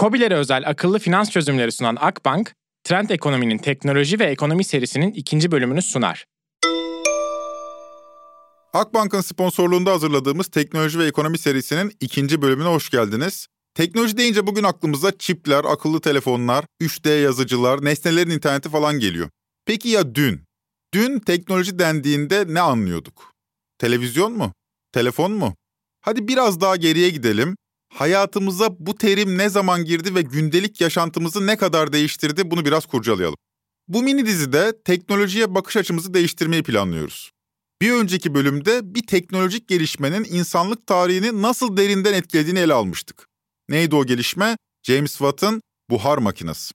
COBİ'lere özel akıllı finans çözümleri sunan Akbank, Trend Ekonomi'nin teknoloji ve ekonomi serisinin ikinci bölümünü sunar. Akbank'ın sponsorluğunda hazırladığımız teknoloji ve ekonomi serisinin ikinci bölümüne hoş geldiniz. Teknoloji deyince bugün aklımıza çipler, akıllı telefonlar, 3D yazıcılar, nesnelerin interneti falan geliyor. Peki ya dün? Dün teknoloji dendiğinde ne anlıyorduk? Televizyon mu? Telefon mu? Hadi biraz daha geriye gidelim. Hayatımıza bu terim ne zaman girdi ve gündelik yaşantımızı ne kadar değiştirdi bunu biraz kurcalayalım. Bu mini dizide teknolojiye bakış açımızı değiştirmeyi planlıyoruz. Bir önceki bölümde bir teknolojik gelişmenin insanlık tarihini nasıl derinden etkilediğini ele almıştık. Neydi o gelişme? James Watt'ın buhar makinesi.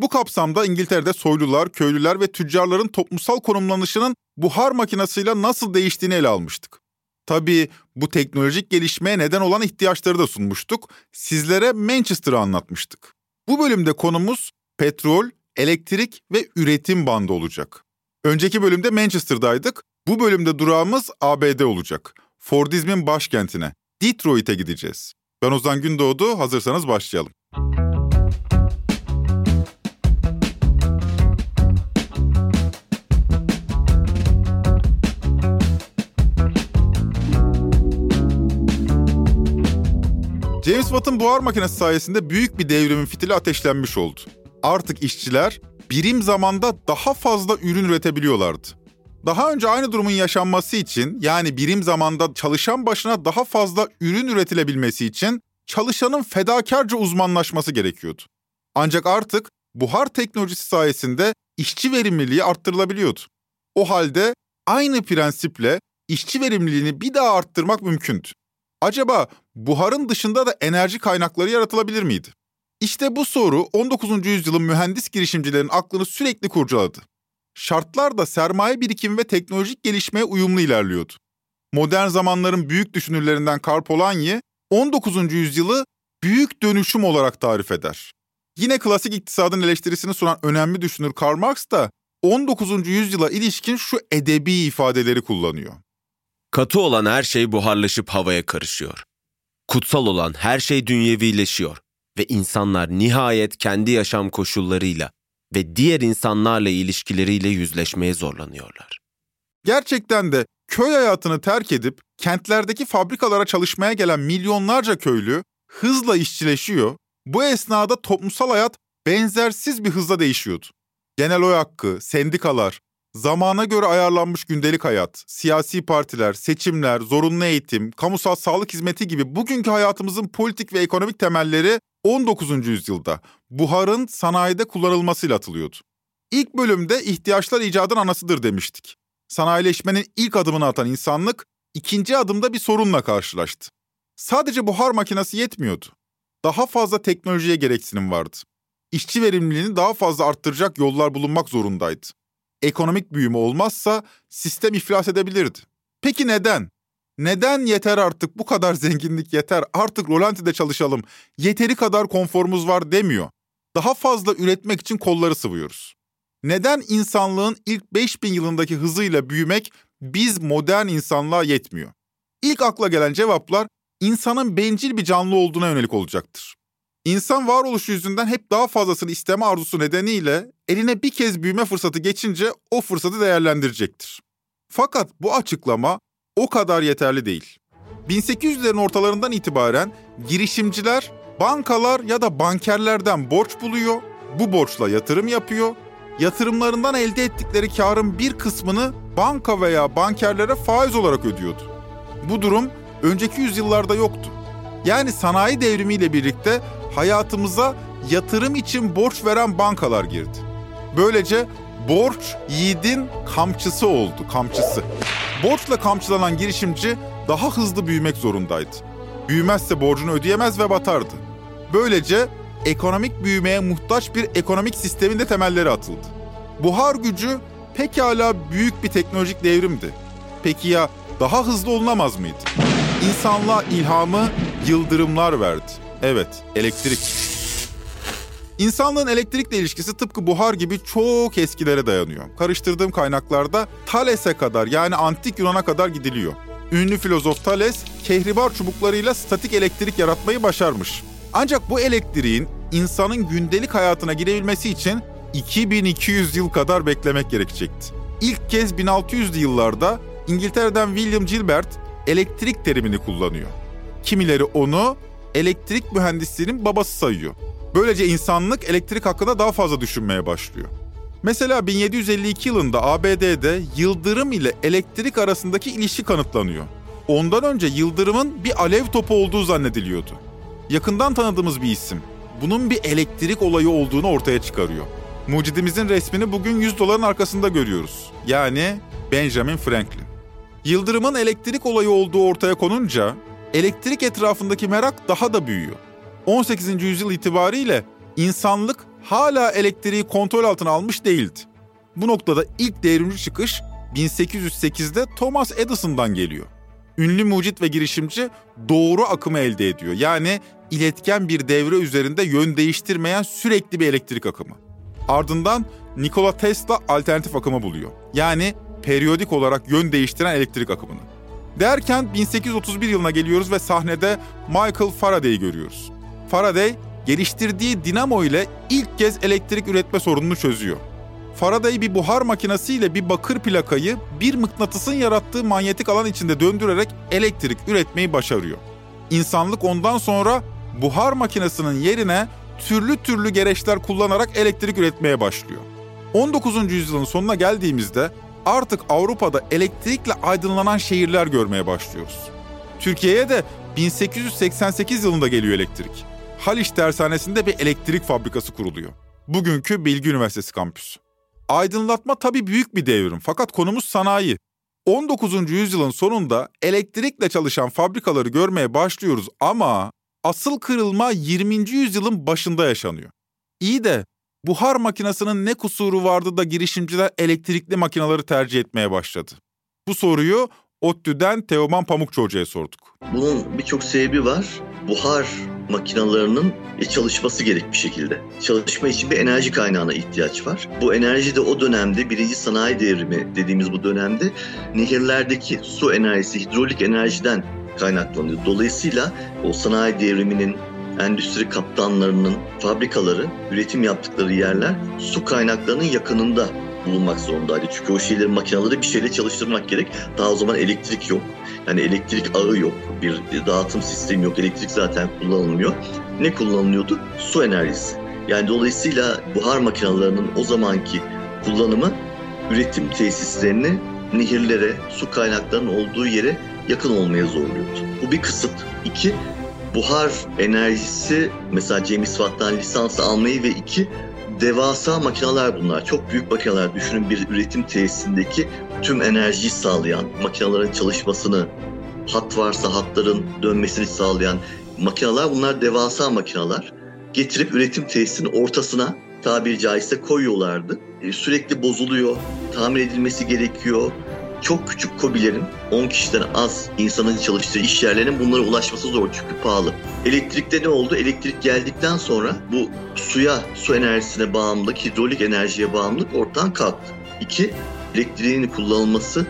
Bu kapsamda İngiltere'de soylular, köylüler ve tüccarların toplumsal konumlanışının buhar makinesiyle nasıl değiştiğini ele almıştık. Tabii bu teknolojik gelişmeye neden olan ihtiyaçları da sunmuştuk. Sizlere Manchester'ı anlatmıştık. Bu bölümde konumuz petrol, elektrik ve üretim bandı olacak. Önceki bölümde Manchester'daydık. Bu bölümde durağımız ABD olacak. Fordizmin başkentine, Detroit'e gideceğiz. Ben Ozan Gündoğdu, hazırsanız başlayalım. James Watt'ın buhar makinesi sayesinde büyük bir devrimin fitili ateşlenmiş oldu. Artık işçiler birim zamanda daha fazla ürün üretebiliyorlardı. Daha önce aynı durumun yaşanması için yani birim zamanda çalışan başına daha fazla ürün üretilebilmesi için çalışanın fedakarca uzmanlaşması gerekiyordu. Ancak artık buhar teknolojisi sayesinde işçi verimliliği arttırılabiliyordu. O halde aynı prensiple işçi verimliliğini bir daha arttırmak mümkündü. Acaba buharın dışında da enerji kaynakları yaratılabilir miydi? İşte bu soru 19. yüzyılın mühendis girişimcilerin aklını sürekli kurcaladı. Şartlar da sermaye birikimi ve teknolojik gelişmeye uyumlu ilerliyordu. Modern zamanların büyük düşünürlerinden Karl Polanyi, 19. yüzyılı büyük dönüşüm olarak tarif eder. Yine klasik iktisadın eleştirisini sunan önemli düşünür Karl Marx da 19. yüzyıla ilişkin şu edebi ifadeleri kullanıyor. Katı olan her şey buharlaşıp havaya karışıyor. Kutsal olan her şey dünyevileşiyor ve insanlar nihayet kendi yaşam koşullarıyla ve diğer insanlarla ilişkileriyle yüzleşmeye zorlanıyorlar. Gerçekten de köy hayatını terk edip kentlerdeki fabrikalara çalışmaya gelen milyonlarca köylü hızla işçileşiyor. Bu esnada toplumsal hayat benzersiz bir hızla değişiyordu. Genel oy hakkı, sendikalar, zamana göre ayarlanmış gündelik hayat, siyasi partiler, seçimler, zorunlu eğitim, kamusal sağlık hizmeti gibi bugünkü hayatımızın politik ve ekonomik temelleri 19. yüzyılda buharın sanayide kullanılmasıyla atılıyordu. İlk bölümde ihtiyaçlar icadın anasıdır demiştik. Sanayileşmenin ilk adımını atan insanlık ikinci adımda bir sorunla karşılaştı. Sadece buhar makinesi yetmiyordu. Daha fazla teknolojiye gereksinim vardı. İşçi verimliliğini daha fazla arttıracak yollar bulunmak zorundaydı. Ekonomik büyüme olmazsa sistem iflas edebilirdi. Peki neden? Neden yeter artık bu kadar zenginlik yeter artık rolantide çalışalım yeteri kadar konforumuz var demiyor. Daha fazla üretmek için kolları sıvıyoruz. Neden insanlığın ilk 5000 yılındaki hızıyla büyümek biz modern insanlığa yetmiyor? İlk akla gelen cevaplar insanın bencil bir canlı olduğuna yönelik olacaktır. İnsan varoluşu yüzünden hep daha fazlasını isteme arzusu nedeniyle eline bir kez büyüme fırsatı geçince o fırsatı değerlendirecektir. Fakat bu açıklama o kadar yeterli değil. 1800'lerin ortalarından itibaren girişimciler bankalar ya da bankerlerden borç buluyor, bu borçla yatırım yapıyor, yatırımlarından elde ettikleri karın bir kısmını banka veya bankerlere faiz olarak ödüyordu. Bu durum önceki yüzyıllarda yoktu. Yani sanayi devrimiyle birlikte hayatımıza yatırım için borç veren bankalar girdi. Böylece borç yiğidin kamçısı oldu, kamçısı. Borçla kamçılanan girişimci daha hızlı büyümek zorundaydı. Büyümezse borcunu ödeyemez ve batardı. Böylece ekonomik büyümeye muhtaç bir ekonomik sistemin de temelleri atıldı. Buhar gücü pekala büyük bir teknolojik devrimdi. Peki ya daha hızlı olunamaz mıydı? İnsanlığa ilhamı yıldırımlar verdi. Evet, elektrik. İnsanlığın elektrikle ilişkisi tıpkı buhar gibi çok eskilere dayanıyor. Karıştırdığım kaynaklarda Thales'e kadar yani antik Yunan'a kadar gidiliyor. Ünlü filozof Thales, kehribar çubuklarıyla statik elektrik yaratmayı başarmış. Ancak bu elektriğin insanın gündelik hayatına girebilmesi için 2200 yıl kadar beklemek gerekecekti. İlk kez 1600'lü yıllarda İngiltere'den William Gilbert elektrik terimini kullanıyor. Kimileri onu elektrik mühendisliğinin babası sayıyor. Böylece insanlık elektrik hakkında daha fazla düşünmeye başlıyor. Mesela 1752 yılında ABD'de yıldırım ile elektrik arasındaki ilişki kanıtlanıyor. Ondan önce yıldırımın bir alev topu olduğu zannediliyordu. Yakından tanıdığımız bir isim. Bunun bir elektrik olayı olduğunu ortaya çıkarıyor. Mucidimizin resmini bugün 100 doların arkasında görüyoruz. Yani Benjamin Franklin. Yıldırımın elektrik olayı olduğu ortaya konunca elektrik etrafındaki merak daha da büyüyor. 18. yüzyıl itibariyle insanlık hala elektriği kontrol altına almış değildi. Bu noktada ilk devrimci çıkış 1808'de Thomas Edison'dan geliyor. Ünlü mucit ve girişimci doğru akımı elde ediyor. Yani iletken bir devre üzerinde yön değiştirmeyen sürekli bir elektrik akımı. Ardından Nikola Tesla alternatif akımı buluyor. Yani periyodik olarak yön değiştiren elektrik akımını. Derken 1831 yılına geliyoruz ve sahnede Michael Faraday'i görüyoruz. Faraday geliştirdiği dinamo ile ilk kez elektrik üretme sorununu çözüyor. Faraday bir buhar makinesiyle bir bakır plakayı bir mıknatısın yarattığı manyetik alan içinde döndürerek elektrik üretmeyi başarıyor. İnsanlık ondan sonra buhar makinesinin yerine türlü türlü gereçler kullanarak elektrik üretmeye başlıyor. 19. yüzyılın sonuna geldiğimizde artık Avrupa'da elektrikle aydınlanan şehirler görmeye başlıyoruz. Türkiye'ye de 1888 yılında geliyor elektrik. Haliç Tersanesi'nde bir elektrik fabrikası kuruluyor. Bugünkü Bilgi Üniversitesi kampüsü. Aydınlatma tabii büyük bir devrim fakat konumuz sanayi. 19. yüzyılın sonunda elektrikle çalışan fabrikaları görmeye başlıyoruz ama asıl kırılma 20. yüzyılın başında yaşanıyor. İyi de buhar makinesinin ne kusuru vardı da girişimciler elektrikli makineleri tercih etmeye başladı? Bu soruyu ODTÜ'den Teoman Pamukçu Hoca'ya sorduk. Bunun birçok sebebi var. Buhar makinalarının çalışması gerek bir şekilde. Çalışma için bir enerji kaynağına ihtiyaç var. Bu enerji de o dönemde birinci sanayi devrimi dediğimiz bu dönemde nehirlerdeki su enerjisi, hidrolik enerjiden kaynaklanıyor. Dolayısıyla o sanayi devriminin endüstri kaptanlarının fabrikaları, üretim yaptıkları yerler su kaynaklarının yakınında bulunmak zorundaydı. Çünkü o şeyleri, makineleri bir şeyle çalıştırmak gerek. Daha o zaman elektrik yok. Yani elektrik ağı yok. Bir dağıtım sistemi yok. Elektrik zaten kullanılmıyor. Ne kullanılıyordu? Su enerjisi. Yani dolayısıyla buhar makinelerinin o zamanki kullanımı üretim tesislerini nehirlere, su kaynaklarının olduğu yere yakın olmaya zorluyordu. Bu bir kısıt. İki, buhar enerjisi mesela James Watt'tan lisans almayı ve iki, devasa makineler bunlar. Çok büyük makineler. Düşünün bir üretim tesisindeki tüm enerjiyi sağlayan, makinelerin çalışmasını, hat varsa hatların dönmesini sağlayan makineler. Bunlar devasa makineler. Getirip üretim tesisinin ortasına tabiri caizse koyuyorlardı. E, sürekli bozuluyor, tamir edilmesi gerekiyor çok küçük kobilerin 10 kişiden az insanın çalıştığı iş yerlerinin bunlara ulaşması zor çünkü pahalı. Elektrikte ne oldu? Elektrik geldikten sonra bu suya, su enerjisine bağımlılık, hidrolik enerjiye bağımlılık ortadan kalktı. İki, elektriğin kullanılması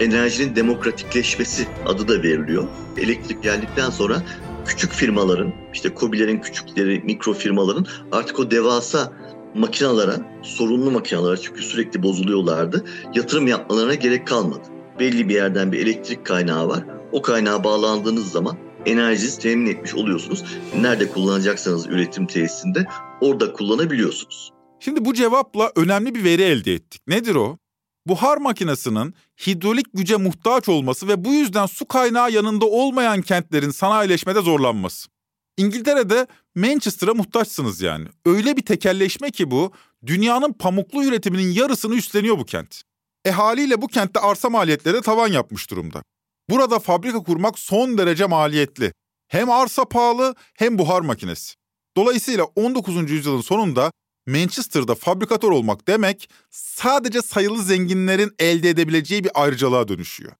enerjinin demokratikleşmesi adı da veriliyor. Elektrik geldikten sonra küçük firmaların, işte kobilerin küçükleri, mikro firmaların artık o devasa makinalara, sorunlu makinalara çünkü sürekli bozuluyorlardı. Yatırım yapmalarına gerek kalmadı. Belli bir yerden bir elektrik kaynağı var. O kaynağa bağlandığınız zaman enerjinizi temin etmiş oluyorsunuz. Nerede kullanacaksanız üretim tesisinde orada kullanabiliyorsunuz. Şimdi bu cevapla önemli bir veri elde ettik. Nedir o? Buhar makinesinin hidrolik güce muhtaç olması ve bu yüzden su kaynağı yanında olmayan kentlerin sanayileşmede zorlanması. İngiltere'de Manchester'a muhtaçsınız yani. Öyle bir tekelleşme ki bu, dünyanın pamuklu üretiminin yarısını üstleniyor bu kent. E haliyle bu kentte arsa maliyetleri tavan yapmış durumda. Burada fabrika kurmak son derece maliyetli. Hem arsa pahalı hem buhar makinesi. Dolayısıyla 19. yüzyılın sonunda Manchester'da fabrikatör olmak demek sadece sayılı zenginlerin elde edebileceği bir ayrıcalığa dönüşüyor.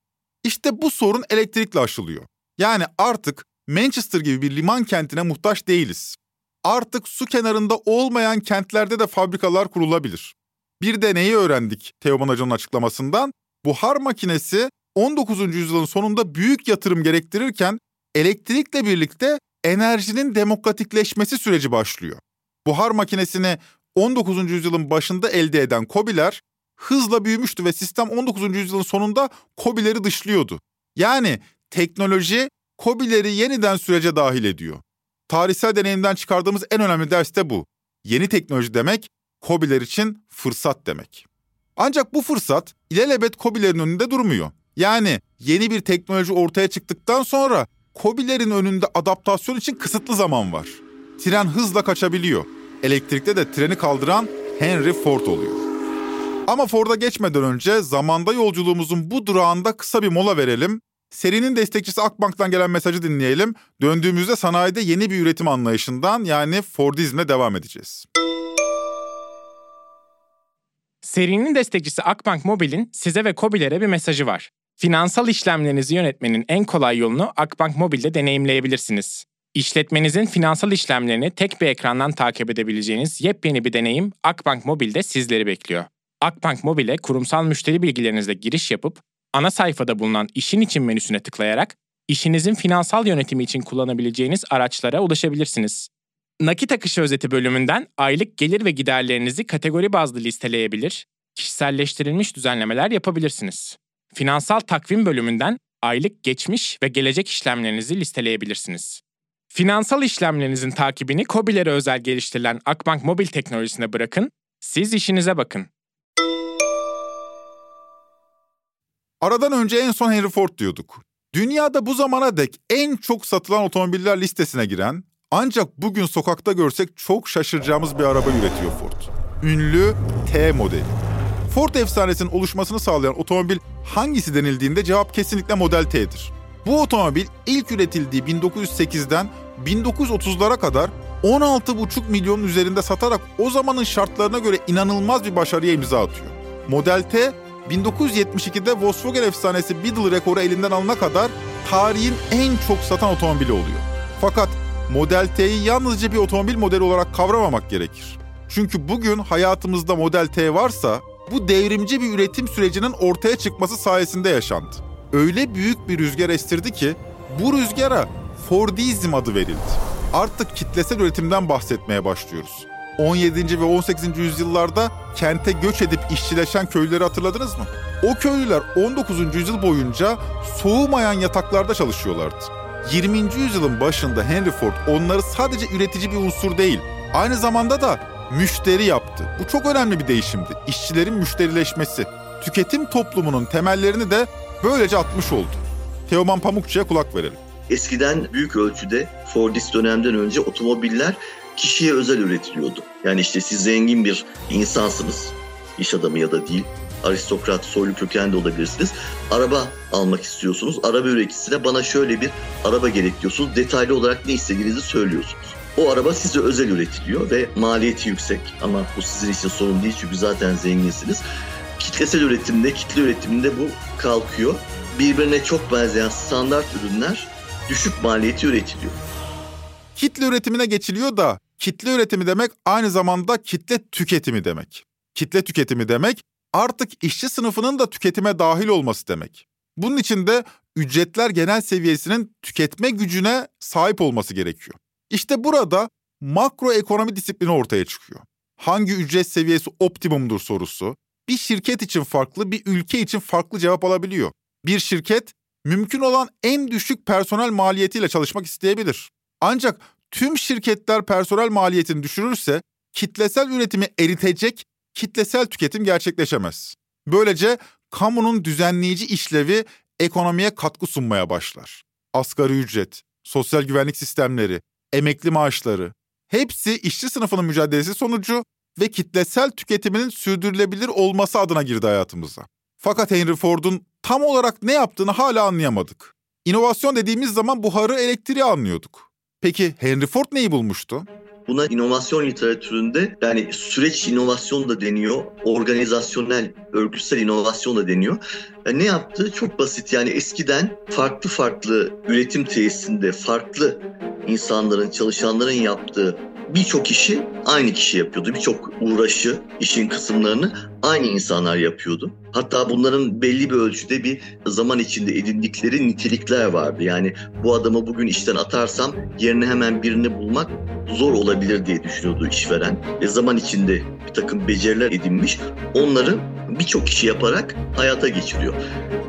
İşte bu sorun elektrikle aşılıyor. Yani artık Manchester gibi bir liman kentine muhtaç değiliz. Artık su kenarında olmayan kentlerde de fabrikalar kurulabilir. Bir de neyi öğrendik Teoman Hoca'nın açıklamasından? Buhar makinesi 19. yüzyılın sonunda büyük yatırım gerektirirken elektrikle birlikte enerjinin demokratikleşmesi süreci başlıyor. Buhar makinesini 19. yüzyılın başında elde eden Kobiler hızla büyümüştü ve sistem 19. yüzyılın sonunda Kobileri dışlıyordu. Yani teknoloji Kobileri yeniden sürece dahil ediyor. Tarihsel deneyimden çıkardığımız en önemli ders de bu. Yeni teknoloji demek Kobiler için fırsat demek. Ancak bu fırsat ilelebet Kobilerin önünde durmuyor. Yani yeni bir teknoloji ortaya çıktıktan sonra Kobilerin önünde adaptasyon için kısıtlı zaman var. Tren hızla kaçabiliyor. Elektrikte de treni kaldıran Henry Ford oluyor. Ama Ford'a geçmeden önce zamanda yolculuğumuzun bu durağında kısa bir mola verelim. Serinin destekçisi Akbank'tan gelen mesajı dinleyelim. Döndüğümüzde sanayide yeni bir üretim anlayışından yani Fordizm'le devam edeceğiz. Serinin destekçisi Akbank Mobil'in size ve Kobilere bir mesajı var. Finansal işlemlerinizi yönetmenin en kolay yolunu Akbank Mobil'de deneyimleyebilirsiniz. İşletmenizin finansal işlemlerini tek bir ekrandan takip edebileceğiniz yepyeni bir deneyim Akbank Mobil'de sizleri bekliyor. Akbank Mobil'e kurumsal müşteri bilgilerinizle giriş yapıp ana sayfada bulunan işin için menüsüne tıklayarak işinizin finansal yönetimi için kullanabileceğiniz araçlara ulaşabilirsiniz. Nakit akışı özeti bölümünden aylık gelir ve giderlerinizi kategori bazlı listeleyebilir, kişiselleştirilmiş düzenlemeler yapabilirsiniz. Finansal takvim bölümünden aylık geçmiş ve gelecek işlemlerinizi listeleyebilirsiniz. Finansal işlemlerinizin takibini COBİ'lere özel geliştirilen Akbank mobil teknolojisine bırakın, siz işinize bakın. Aradan önce en son Henry Ford diyorduk. Dünyada bu zamana dek en çok satılan otomobiller listesine giren ancak bugün sokakta görsek çok şaşıracağımız bir araba üretiyor Ford. Ünlü T modeli. Ford efsanesinin oluşmasını sağlayan otomobil hangisi denildiğinde cevap kesinlikle Model T'dir. Bu otomobil ilk üretildiği 1908'den 1930'lara kadar 16,5 milyon üzerinde satarak o zamanın şartlarına göre inanılmaz bir başarıya imza atıyor. Model T 1972'de Volkswagen efsanesi Beetle rekoru elinden alana kadar tarihin en çok satan otomobili oluyor. Fakat Model T'yi yalnızca bir otomobil modeli olarak kavramamak gerekir. Çünkü bugün hayatımızda Model T varsa bu devrimci bir üretim sürecinin ortaya çıkması sayesinde yaşandı. Öyle büyük bir rüzgar estirdi ki bu rüzgara Fordizm adı verildi. Artık kitlesel üretimden bahsetmeye başlıyoruz. 17. ve 18. yüzyıllarda kente göç edip işçileşen köylüleri hatırladınız mı? O köylüler 19. yüzyıl boyunca soğumayan yataklarda çalışıyorlardı. 20. yüzyılın başında Henry Ford onları sadece üretici bir unsur değil, aynı zamanda da müşteri yaptı. Bu çok önemli bir değişimdi. İşçilerin müşterileşmesi. Tüketim toplumunun temellerini de böylece atmış oldu. Teoman Pamukçu'ya kulak verelim. Eskiden büyük ölçüde Fordist dönemden önce otomobiller kişiye özel üretiliyordu. Yani işte siz zengin bir insansınız, iş adamı ya da değil, aristokrat, soylu köken de olabilirsiniz. Araba almak istiyorsunuz. Araba üreticisine bana şöyle bir araba gerek diyorsunuz. Detaylı olarak ne istediğinizi söylüyorsunuz. O araba size özel üretiliyor ve maliyeti yüksek ama bu sizin için sorun değil çünkü zaten zenginsiniz. Kitlesel üretimde, kitle üretiminde bu kalkıyor. Birbirine çok benzeyen standart ürünler düşük maliyeti üretiliyor. Kitle üretimine geçiliyor da kitle üretimi demek aynı zamanda kitle tüketimi demek. Kitle tüketimi demek artık işçi sınıfının da tüketime dahil olması demek. Bunun için de ücretler genel seviyesinin tüketme gücüne sahip olması gerekiyor. İşte burada makro ekonomi disiplini ortaya çıkıyor. Hangi ücret seviyesi optimumdur sorusu bir şirket için farklı, bir ülke için farklı cevap alabiliyor. Bir şirket mümkün olan en düşük personel maliyetiyle çalışmak isteyebilir. Ancak tüm şirketler personel maliyetini düşürürse kitlesel üretimi eritecek kitlesel tüketim gerçekleşemez. Böylece kamunun düzenleyici işlevi ekonomiye katkı sunmaya başlar. Asgari ücret, sosyal güvenlik sistemleri, emekli maaşları hepsi işçi sınıfının mücadelesi sonucu ve kitlesel tüketiminin sürdürülebilir olması adına girdi hayatımıza. Fakat Henry Ford'un tam olarak ne yaptığını hala anlayamadık. İnovasyon dediğimiz zaman buharı elektriği anlıyorduk. Peki Henry Ford neyi bulmuştu? Buna inovasyon literatüründe yani süreç inovasyon da deniyor, organizasyonel, örgütsel inovasyon da deniyor. Yani ne yaptı? Çok basit yani eskiden farklı farklı üretim tesisinde farklı insanların, çalışanların yaptığı birçok işi aynı kişi yapıyordu. Birçok uğraşı, işin kısımlarını aynı insanlar yapıyordu. Hatta bunların belli bir ölçüde bir zaman içinde edindikleri nitelikler vardı. Yani bu adamı bugün işten atarsam yerine hemen birini bulmak zor olabilir diye düşünüyordu işveren. Ve zaman içinde bir takım beceriler edinmiş. Onları birçok kişi yaparak hayata geçiriyor.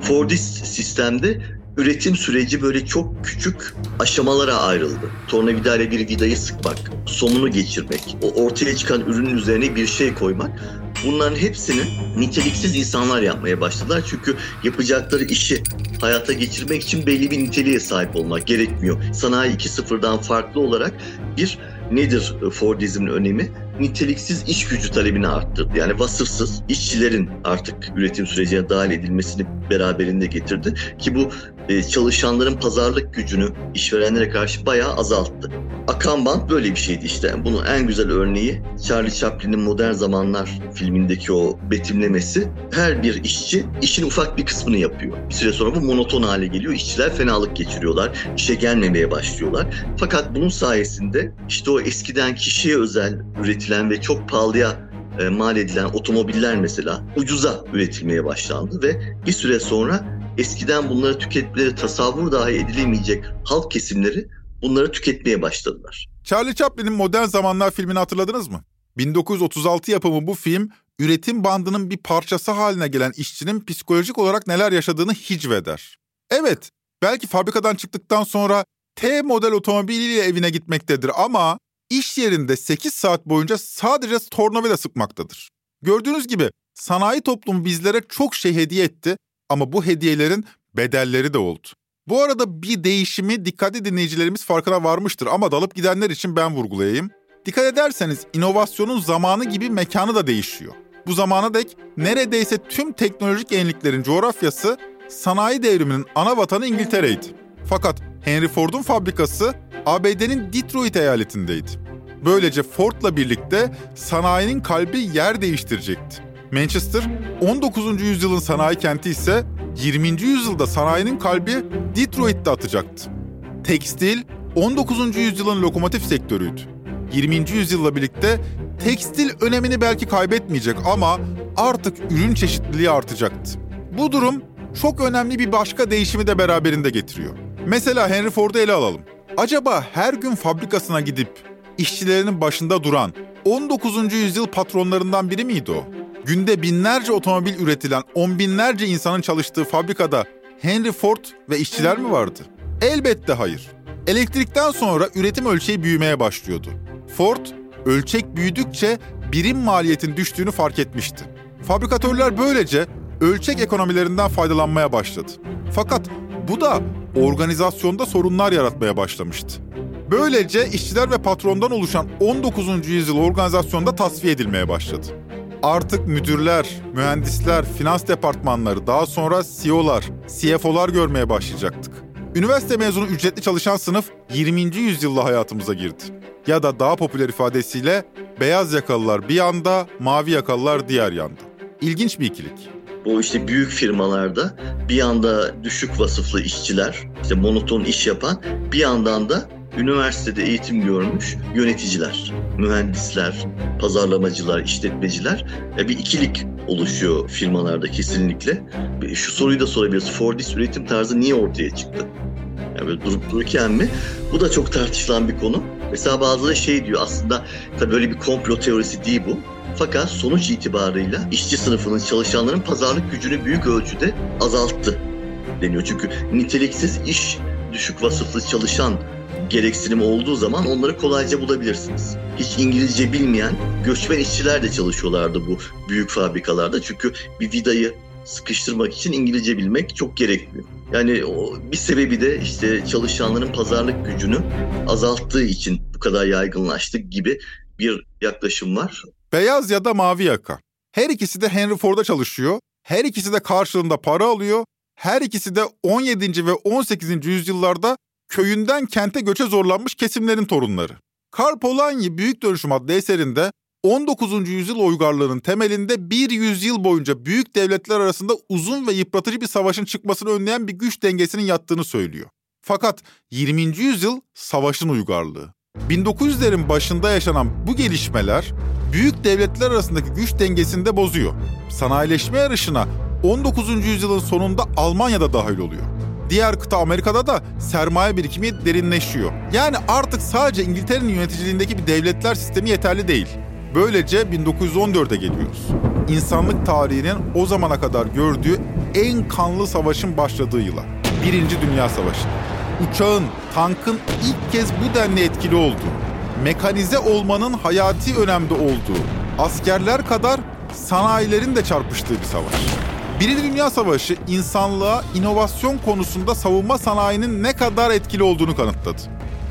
Fordist sistemde üretim süreci böyle çok küçük aşamalara ayrıldı. Tornavidayla bir vidayı sıkmak, somunu geçirmek, o ortaya çıkan ürünün üzerine bir şey koymak. Bunların hepsini niteliksiz insanlar yapmaya başladılar. Çünkü yapacakları işi hayata geçirmek için belli bir niteliğe sahip olmak gerekmiyor. Sanayi 2.0'dan farklı olarak bir nedir Fordizmin önemi? niteliksiz iş gücü talebini arttırdı. Yani vasıfsız işçilerin artık üretim sürecine dahil edilmesini beraberinde getirdi. Ki bu e, çalışanların pazarlık gücünü işverenlere karşı bayağı azalttı. Akan band böyle bir şeydi işte. Bunun en güzel örneği Charlie Chaplin'in Modern Zamanlar filmindeki o betimlemesi. Her bir işçi işin ufak bir kısmını yapıyor. Bir süre sonra bu monoton hale geliyor. İşçiler fenalık geçiriyorlar. İşe gelmemeye başlıyorlar. Fakat bunun sayesinde işte o eskiden kişiye özel üretilen ve çok pahalıya e, mal edilen otomobiller mesela ucuza üretilmeye başlandı ve bir süre sonra eskiden bunları tüketmeleri tasavvur dahi edilemeyecek halk kesimleri bunları tüketmeye başladılar. Charlie Chaplin'in Modern Zamanlar filmini hatırladınız mı? 1936 yapımı bu film üretim bandının bir parçası haline gelen işçinin psikolojik olarak neler yaşadığını hicveder. Evet, belki fabrikadan çıktıktan sonra T model otomobiliyle evine gitmektedir ama iş yerinde 8 saat boyunca sadece tornavida sıkmaktadır. Gördüğünüz gibi sanayi toplumu bizlere çok şey hediye etti ama bu hediyelerin bedelleri de oldu. Bu arada bir değişimi dikkatli dinleyicilerimiz farkına varmıştır ama dalıp gidenler için ben vurgulayayım. Dikkat ederseniz inovasyonun zamanı gibi mekanı da değişiyor. Bu zamana dek neredeyse tüm teknolojik yeniliklerin coğrafyası sanayi devriminin ana vatanı İngiltere'ydi. Fakat Henry Ford'un fabrikası ABD'nin Detroit eyaletindeydi. Böylece Ford'la birlikte sanayinin kalbi yer değiştirecekti. Manchester 19. yüzyılın sanayi kenti ise 20. yüzyılda sanayinin kalbi Detroit'te atacaktı. Tekstil 19. yüzyılın lokomotif sektörüydü. 20. yüzyılla birlikte tekstil önemini belki kaybetmeyecek ama artık ürün çeşitliliği artacaktı. Bu durum çok önemli bir başka değişimi de beraberinde getiriyor. Mesela Henry Ford'u ele alalım. Acaba her gün fabrikasına gidip işçilerinin başında duran 19. yüzyıl patronlarından biri miydi o? Günde binlerce otomobil üretilen on binlerce insanın çalıştığı fabrikada Henry Ford ve işçiler mi vardı? Elbette hayır. Elektrikten sonra üretim ölçeği büyümeye başlıyordu. Ford, ölçek büyüdükçe birim maliyetin düştüğünü fark etmişti. Fabrikatörler böylece ölçek ekonomilerinden faydalanmaya başladı. Fakat bu da organizasyonda sorunlar yaratmaya başlamıştı. Böylece işçiler ve patrondan oluşan 19. yüzyıl organizasyonda tasfiye edilmeye başladı. Artık müdürler, mühendisler, finans departmanları, daha sonra CEO'lar, CFO'lar görmeye başlayacaktık. Üniversite mezunu ücretli çalışan sınıf 20. yüzyılda hayatımıza girdi. Ya da daha popüler ifadesiyle beyaz yakalılar bir yanda, mavi yakalılar diğer yanda. İlginç bir ikilik. Bu işte büyük firmalarda bir yanda düşük vasıflı işçiler, işte monoton iş yapan, bir yandan da üniversitede eğitim görmüş yöneticiler, mühendisler, pazarlamacılar, işletmeciler e, bir ikilik oluşuyor firmalarda kesinlikle. Şu soruyu da sorabiliriz. Fordist üretim tarzı niye ortaya çıktı? Yani böyle durup dururken mi? Bu da çok tartışılan bir konu. Mesela bazıları şey diyor aslında tabii böyle bir komplo teorisi değil bu. Fakat sonuç itibarıyla işçi sınıfının çalışanların pazarlık gücünü büyük ölçüde azalttı deniyor. Çünkü niteliksiz iş düşük vasıflı çalışan gereksinim olduğu zaman onları kolayca bulabilirsiniz. Hiç İngilizce bilmeyen göçmen işçiler de çalışıyorlardı bu büyük fabrikalarda. Çünkü bir vidayı sıkıştırmak için İngilizce bilmek çok gerekmiyor. Yani o bir sebebi de işte çalışanların pazarlık gücünü azalttığı için bu kadar yaygınlaştı gibi bir yaklaşım var. Beyaz ya da mavi yaka. Her ikisi de Henry Ford'a çalışıyor. Her ikisi de karşılığında para alıyor. Her ikisi de 17. ve 18. yüzyıllarda köyünden kente göçe zorlanmış kesimlerin torunları. Karl Polanyi Büyük Dönüşüm adlı eserinde 19. yüzyıl uygarlığının temelinde bir yüzyıl boyunca büyük devletler arasında uzun ve yıpratıcı bir savaşın çıkmasını önleyen bir güç dengesinin yattığını söylüyor. Fakat 20. yüzyıl savaşın uygarlığı. 1900'lerin başında yaşanan bu gelişmeler büyük devletler arasındaki güç dengesini de bozuyor. Sanayileşme yarışına 19. yüzyılın sonunda Almanya'da dahil oluyor. Diğer kıta Amerika'da da sermaye birikimi derinleşiyor. Yani artık sadece İngiltere'nin yöneticiliğindeki bir devletler sistemi yeterli değil. Böylece 1914'e geliyoruz. İnsanlık tarihinin o zamana kadar gördüğü en kanlı savaşın başladığı yıla. Birinci Dünya Savaşı. Uçağın, tankın ilk kez bu denli etkili olduğu, mekanize olmanın hayati önemde olduğu, askerler kadar sanayilerin de çarpıştığı bir savaş. Birinci Dünya Savaşı insanlığa inovasyon konusunda savunma sanayinin ne kadar etkili olduğunu kanıtladı.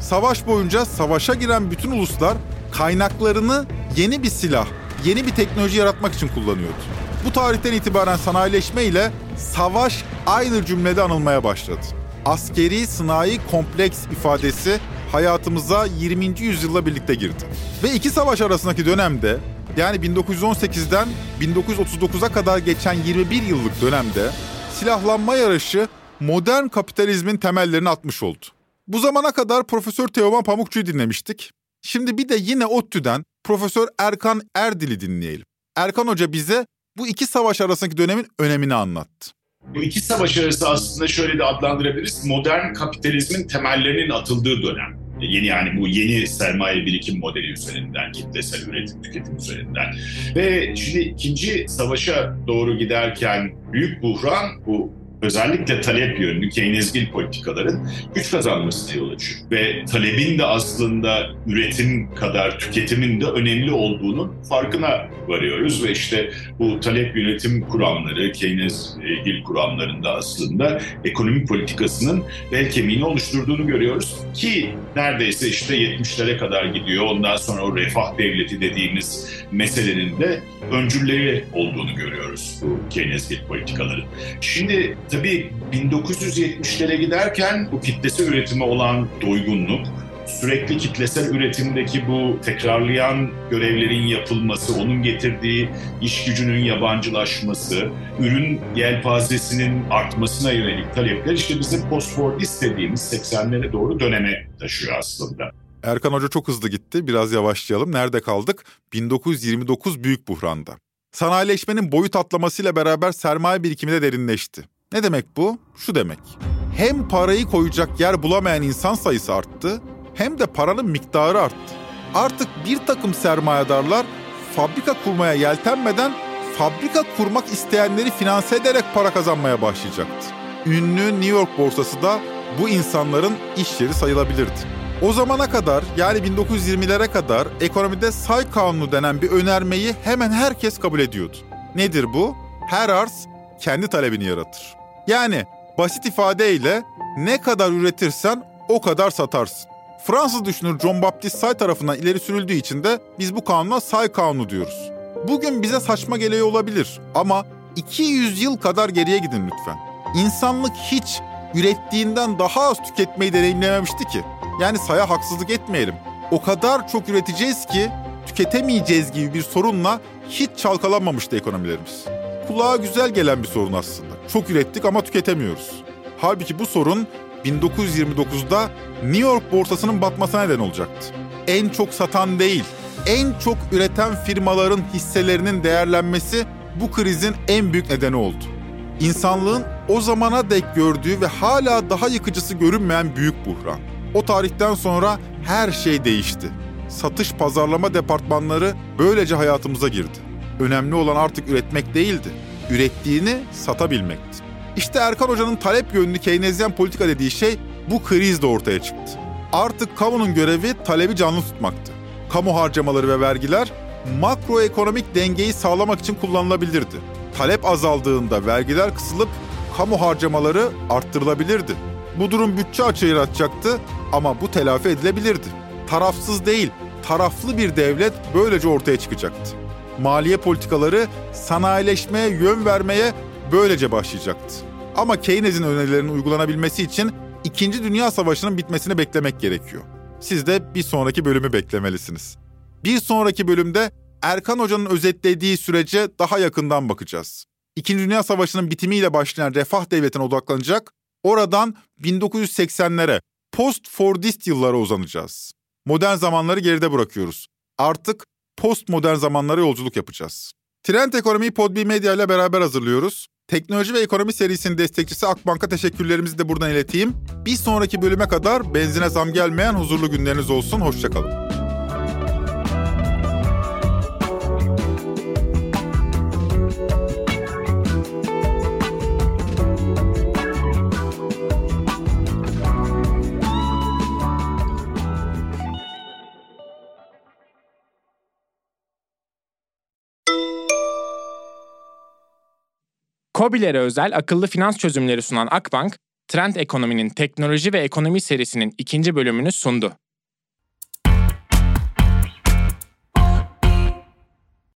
Savaş boyunca savaşa giren bütün uluslar kaynaklarını yeni bir silah, yeni bir teknoloji yaratmak için kullanıyordu. Bu tarihten itibaren sanayileşme ile savaş aynı cümlede anılmaya başladı. Askeri sınai kompleks ifadesi hayatımıza 20. yüzyılla birlikte girdi. Ve iki savaş arasındaki dönemde yani 1918'den 1939'a kadar geçen 21 yıllık dönemde silahlanma yarışı modern kapitalizmin temellerini atmış oldu. Bu zamana kadar Profesör Teoman Pamukçu'yu dinlemiştik. Şimdi bir de yine ODTÜ'den Profesör Erkan Erdil'i dinleyelim. Erkan Hoca bize bu iki savaş arasındaki dönemin önemini anlattı. Bu iki savaş arası aslında şöyle de adlandırabiliriz. Modern kapitalizmin temellerinin atıldığı dönem. Yeni yani bu yeni sermaye birikim modeli üzerinden, kitlesel üretim tüketim üzerinden. Ve şimdi ikinci savaşa doğru giderken büyük buhran bu özellikle talep yönlü Keynesgil politikaların güç kazanmasına yol açıyor. Ve talebin de aslında üretim kadar tüketimin de önemli olduğunun farkına varıyoruz. Ve işte bu talep yönetim kuramları, Keynesgil kuramlarında aslında ekonomi politikasının bel kemiğini oluşturduğunu görüyoruz. Ki neredeyse işte 70'lere kadar gidiyor. Ondan sonra o refah devleti dediğimiz meselenin de öncülleri olduğunu görüyoruz bu Keynesgil politikaların. Şimdi tabii 1970'lere giderken bu kitlesel üretime olan doygunluk, sürekli kitlesel üretimdeki bu tekrarlayan görevlerin yapılması, onun getirdiği iş gücünün yabancılaşması, ürün yelpazesinin artmasına yönelik talepler işte bizim postfordist dediğimiz 80'lere doğru döneme taşıyor aslında. Erkan Hoca çok hızlı gitti. Biraz yavaşlayalım. Nerede kaldık? 1929 büyük buhranda. Sanayileşmenin boyut atlamasıyla beraber sermaye birikimi de derinleşti. Ne demek bu? Şu demek. Hem parayı koyacak yer bulamayan insan sayısı arttı, hem de paranın miktarı arttı. Artık bir takım sermayedarlar fabrika kurmaya yeltenmeden fabrika kurmak isteyenleri finanse ederek para kazanmaya başlayacaktı. Ünlü New York borsası da bu insanların iş yeri sayılabilirdi. O zamana kadar yani 1920'lere kadar ekonomide say kanunu denen bir önermeyi hemen herkes kabul ediyordu. Nedir bu? Her arz kendi talebini yaratır. Yani basit ifadeyle ne kadar üretirsen o kadar satarsın. Fransız düşünür John Baptiste Say tarafından ileri sürüldüğü için de biz bu kanuna Say kanunu diyoruz. Bugün bize saçma geliyor olabilir ama 200 yıl kadar geriye gidin lütfen. İnsanlık hiç ürettiğinden daha az tüketmeyi deneyimlememişti ki. Yani saya haksızlık etmeyelim. O kadar çok üreteceğiz ki tüketemeyeceğiz gibi bir sorunla hiç çalkalanmamıştı ekonomilerimiz. Kulağa güzel gelen bir sorun aslında. Çok ürettik ama tüketemiyoruz. Halbuki bu sorun 1929'da New York borsasının batmasına neden olacaktı. En çok satan değil, en çok üreten firmaların hisselerinin değerlenmesi bu krizin en büyük nedeni oldu. İnsanlığın o zamana dek gördüğü ve hala daha yıkıcısı görünmeyen büyük buhran. O tarihten sonra her şey değişti. Satış pazarlama departmanları böylece hayatımıza girdi. Önemli olan artık üretmek değildi. Ürettiğini satabilmekti. İşte Erkan Hoca'nın talep yönlü Keynesyen politika dediği şey bu kriz de ortaya çıktı. Artık kamunun görevi talebi canlı tutmaktı. Kamu harcamaları ve vergiler makroekonomik dengeyi sağlamak için kullanılabilirdi. Talep azaldığında vergiler kısılıp kamu harcamaları arttırılabilirdi. Bu durum bütçe açığı yaratacaktı ama bu telafi edilebilirdi. Tarafsız değil, taraflı bir devlet böylece ortaya çıkacaktı. Maliye politikaları sanayileşmeye yön vermeye böylece başlayacaktı. Ama Keynes'in önerilerinin uygulanabilmesi için İkinci Dünya Savaşı'nın bitmesini beklemek gerekiyor. Siz de bir sonraki bölümü beklemelisiniz. Bir sonraki bölümde Erkan Hoca'nın özetlediği sürece daha yakından bakacağız. İkinci Dünya Savaşı'nın bitimiyle başlayan refah devletine odaklanacak, oradan 1980'lere, post-Fordist yıllara uzanacağız. modern zamanları geride bırakıyoruz. Artık postmodern zamanlara yolculuk yapacağız. Trend Ekonomi'yi Podbi Medya ile beraber hazırlıyoruz. Teknoloji ve Ekonomi serisinin destekçisi Akbank'a teşekkürlerimizi de buradan ileteyim. Bir sonraki bölüme kadar benzine zam gelmeyen huzurlu günleriniz olsun. Hoşçakalın. COBİ'lere özel akıllı finans çözümleri sunan Akbank, Trend Ekonomi'nin teknoloji ve ekonomi serisinin ikinci bölümünü sundu.